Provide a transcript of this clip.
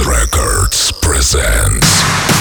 Records presents